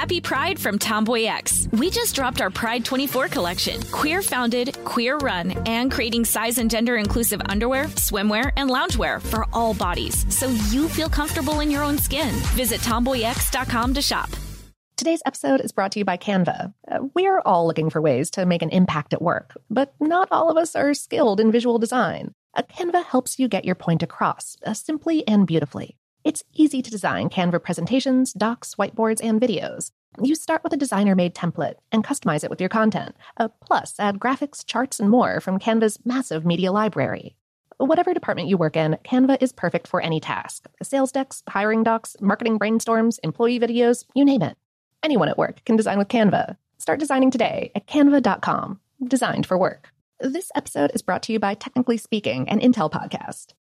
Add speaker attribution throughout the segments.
Speaker 1: Happy Pride from Tomboy X. We just dropped our Pride 24 collection. Queer founded, queer run, and creating size and gender inclusive underwear, swimwear, and loungewear for all bodies so you feel comfortable in your own skin. Visit tomboyx.com to shop.
Speaker 2: Today's episode is brought to you by Canva. Uh, we're all looking for ways to make an impact at work, but not all of us are skilled in visual design. A Canva helps you get your point across uh, simply and beautifully. It's easy to design Canva presentations, docs, whiteboards, and videos. You start with a designer made template and customize it with your content. Uh, plus, add graphics, charts, and more from Canva's massive media library. Whatever department you work in, Canva is perfect for any task sales decks, hiring docs, marketing brainstorms, employee videos, you name it. Anyone at work can design with Canva. Start designing today at canva.com. Designed for work. This episode is brought to you by Technically Speaking, an Intel podcast.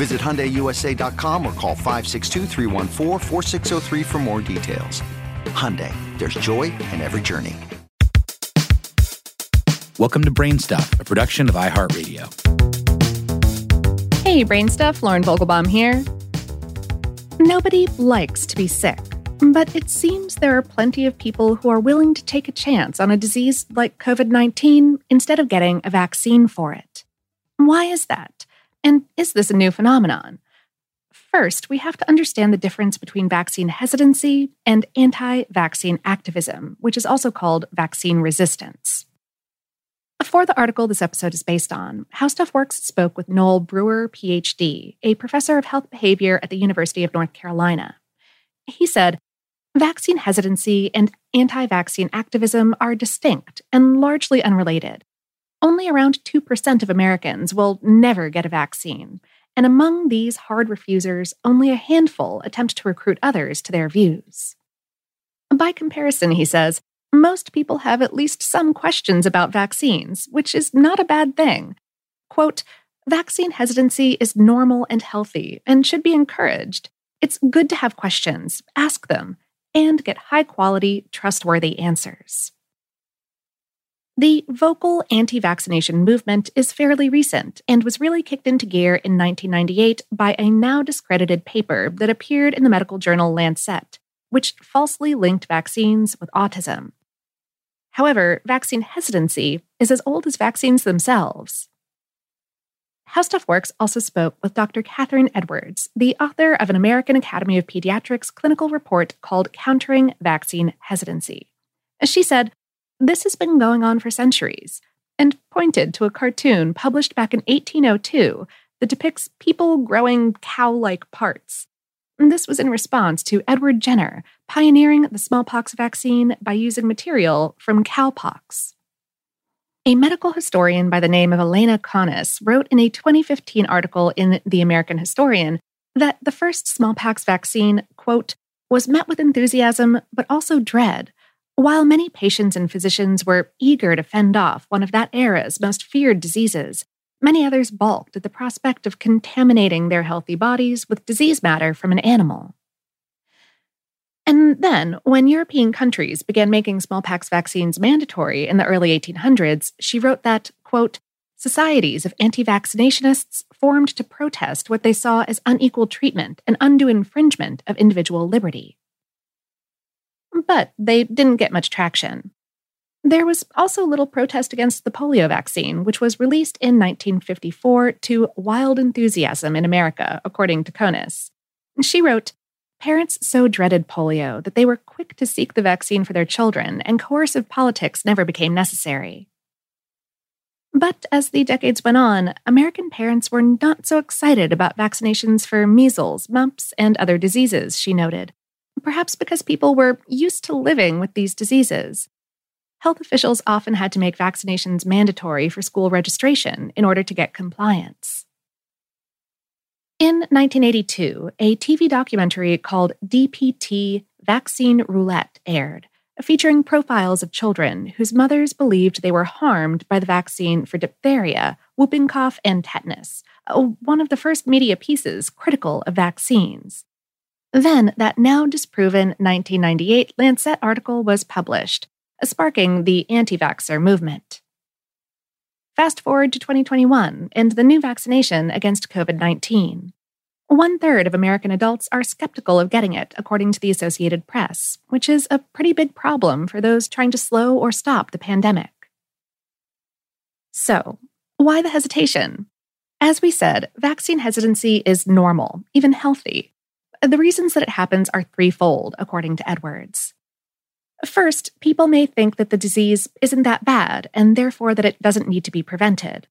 Speaker 3: Visit HyundaiUSA.com or call 562 for more details. Hyundai, there's joy in every journey.
Speaker 4: Welcome to Brainstuff, a production of iHeartRadio.
Speaker 2: Hey, Brainstuff, Lauren Vogelbaum here. Nobody likes to be sick, but it seems there are plenty of people who are willing to take a chance on a disease like COVID 19 instead of getting a vaccine for it. Why is that? And is this a new phenomenon? First, we have to understand the difference between vaccine hesitancy and anti vaccine activism, which is also called vaccine resistance. For the article this episode is based on, How Stuff Works spoke with Noel Brewer, PhD, a professor of health behavior at the University of North Carolina. He said, Vaccine hesitancy and anti vaccine activism are distinct and largely unrelated. Only around 2% of Americans will never get a vaccine, and among these hard refusers, only a handful attempt to recruit others to their views. By comparison, he says, most people have at least some questions about vaccines, which is not a bad thing. Quote, Vaccine hesitancy is normal and healthy and should be encouraged. It's good to have questions, ask them, and get high quality, trustworthy answers. The vocal anti vaccination movement is fairly recent and was really kicked into gear in 1998 by a now discredited paper that appeared in the medical journal Lancet, which falsely linked vaccines with autism. However, vaccine hesitancy is as old as vaccines themselves. How Stuff Works also spoke with Dr. Kathryn Edwards, the author of an American Academy of Pediatrics clinical report called Countering Vaccine Hesitancy. As she said, this has been going on for centuries, and pointed to a cartoon published back in 1802 that depicts people growing cow like parts. This was in response to Edward Jenner pioneering the smallpox vaccine by using material from cowpox. A medical historian by the name of Elena Conis wrote in a 2015 article in The American Historian that the first smallpox vaccine, quote, was met with enthusiasm but also dread while many patients and physicians were eager to fend off one of that era's most feared diseases, many others balked at the prospect of contaminating their healthy bodies with disease matter from an animal. And then, when European countries began making smallpox vaccines mandatory in the early 1800s, she wrote that, quote, societies of anti vaccinationists formed to protest what they saw as unequal treatment and undue infringement of individual liberty. But they didn't get much traction. There was also little protest against the polio vaccine, which was released in 1954 to wild enthusiasm in America, according to Conis. She wrote, Parents so dreaded polio that they were quick to seek the vaccine for their children, and coercive politics never became necessary. But as the decades went on, American parents were not so excited about vaccinations for measles, mumps, and other diseases, she noted, perhaps because people were used to living with these diseases. Health officials often had to make vaccinations mandatory for school registration in order to get compliance. In 1982, a TV documentary called DPT Vaccine Roulette aired featuring profiles of children whose mothers believed they were harmed by the vaccine for diphtheria, whooping cough, and tetanus, uh, one of the first media pieces critical of vaccines. Then, that now disproven 1998 Lancet article was published, uh, sparking the anti vaxxer movement. Fast forward to 2021 and the new vaccination against COVID 19. One third of American adults are skeptical of getting it, according to the Associated Press, which is a pretty big problem for those trying to slow or stop the pandemic. So, why the hesitation? As we said, vaccine hesitancy is normal, even healthy. The reasons that it happens are threefold, according to Edwards. First, people may think that the disease isn't that bad and therefore that it doesn't need to be prevented.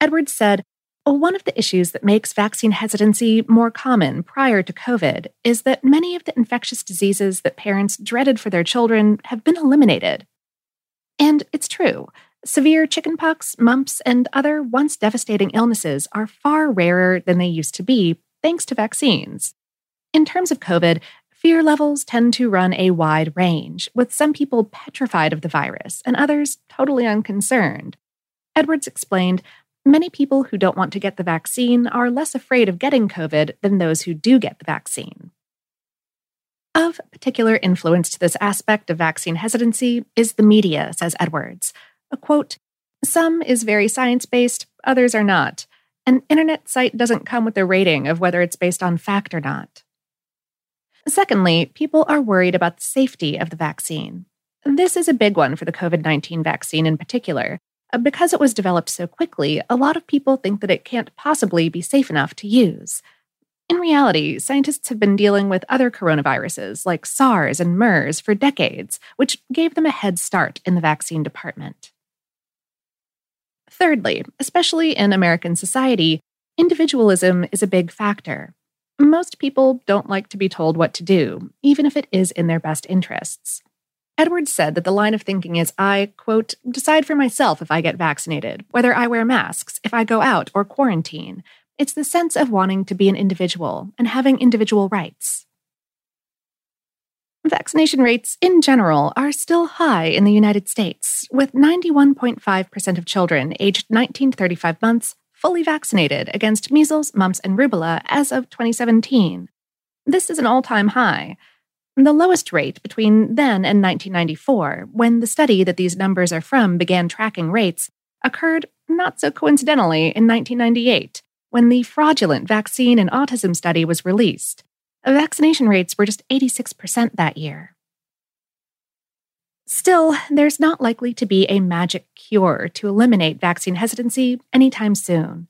Speaker 2: Edwards said one of the issues that makes vaccine hesitancy more common prior to COVID is that many of the infectious diseases that parents dreaded for their children have been eliminated. And it's true. Severe chickenpox, mumps, and other once devastating illnesses are far rarer than they used to be thanks to vaccines. In terms of COVID, fear levels tend to run a wide range, with some people petrified of the virus and others totally unconcerned. Edwards explained Many people who don't want to get the vaccine are less afraid of getting COVID than those who do get the vaccine. Of particular influence to this aspect of vaccine hesitancy is the media, says Edwards. A quote Some is very science based, others are not. An internet site doesn't come with a rating of whether it's based on fact or not. Secondly, people are worried about the safety of the vaccine. This is a big one for the COVID 19 vaccine in particular, uh, because it was developed so quickly, a lot of people think that it can't possibly be safe enough to use. In reality, scientists have been dealing with other coronaviruses like SARS and MERS for decades, which gave them a head start in the vaccine department. Thirdly, especially in American society, individualism is a big factor. Most people don't like to be told what to do, even if it is in their best interests. Edwards said that the line of thinking is I, quote, decide for myself if I get vaccinated, whether I wear masks, if I go out or quarantine. It's the sense of wanting to be an individual and having individual rights. Vaccination rates in general are still high in the United States, with 91.5% of children aged 19 to 35 months fully vaccinated against measles, mumps, and rubella as of 2017. This is an all time high, the lowest rate between then and 1994, when the study that these numbers are from began tracking rates, occurred not so coincidentally in 1998, when the fraudulent vaccine and autism study was released. Vaccination rates were just 86% that year. Still, there's not likely to be a magic cure to eliminate vaccine hesitancy anytime soon.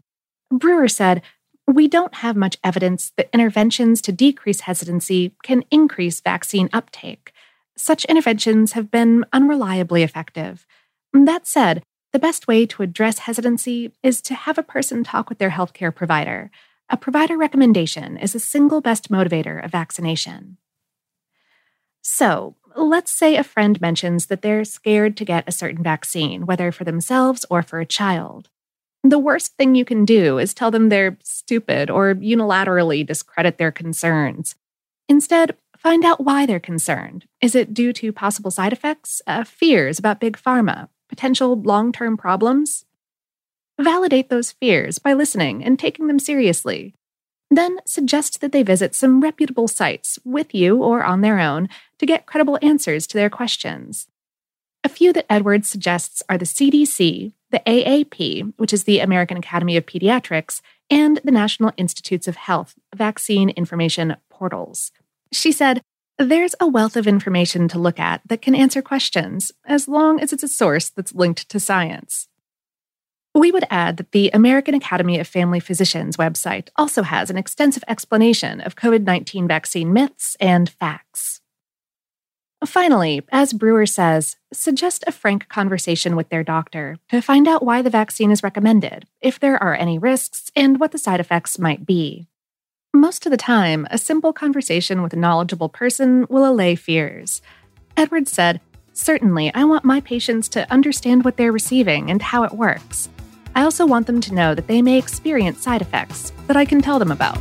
Speaker 2: Brewer said we don't have much evidence that interventions to decrease hesitancy can increase vaccine uptake. Such interventions have been unreliably effective. That said, the best way to address hesitancy is to have a person talk with their healthcare provider. A provider recommendation is the single best motivator of vaccination. So, let's say a friend mentions that they're scared to get a certain vaccine, whether for themselves or for a child. The worst thing you can do is tell them they're stupid or unilaterally discredit their concerns. Instead, find out why they're concerned. Is it due to possible side effects, uh, fears about big pharma, potential long term problems? Validate those fears by listening and taking them seriously. Then suggest that they visit some reputable sites with you or on their own to get credible answers to their questions. A few that Edwards suggests are the CDC, the AAP, which is the American Academy of Pediatrics, and the National Institutes of Health vaccine information portals. She said, There's a wealth of information to look at that can answer questions, as long as it's a source that's linked to science. We would add that the American Academy of Family Physicians website also has an extensive explanation of COVID 19 vaccine myths and facts. Finally, as Brewer says, suggest a frank conversation with their doctor to find out why the vaccine is recommended, if there are any risks, and what the side effects might be. Most of the time, a simple conversation with a knowledgeable person will allay fears. Edwards said, Certainly, I want my patients to understand what they're receiving and how it works. I also want them to know that they may experience side effects that I can tell them about.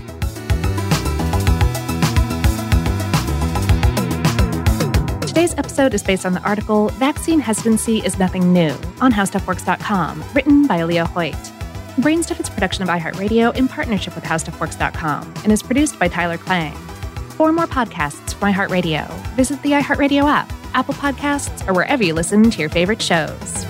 Speaker 2: Today's episode is based on the article Vaccine Hesitancy is Nothing New on HowStuffWorks.com, written by Leah Hoyt. Brainstuff is a production of iHeartRadio in partnership with HowStuffWorks.com and is produced by Tyler Klang. For more podcasts from iHeartRadio, visit the iHeartRadio app, Apple Podcasts, or wherever you listen to your favorite shows.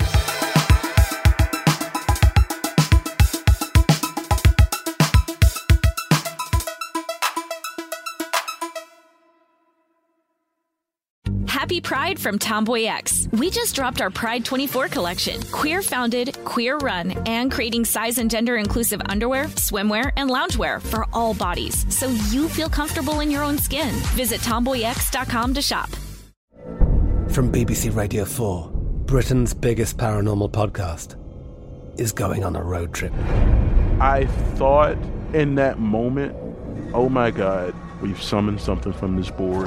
Speaker 1: Pride from Tomboy X. We just dropped our Pride 24 collection. Queer founded, queer run, and creating size and gender inclusive underwear, swimwear, and loungewear for all bodies so you feel comfortable in your own skin. Visit tomboyx.com to shop.
Speaker 5: From BBC Radio 4, Britain's biggest paranormal podcast is going on a road trip.
Speaker 6: I thought in that moment, oh my God, we've summoned something from this board.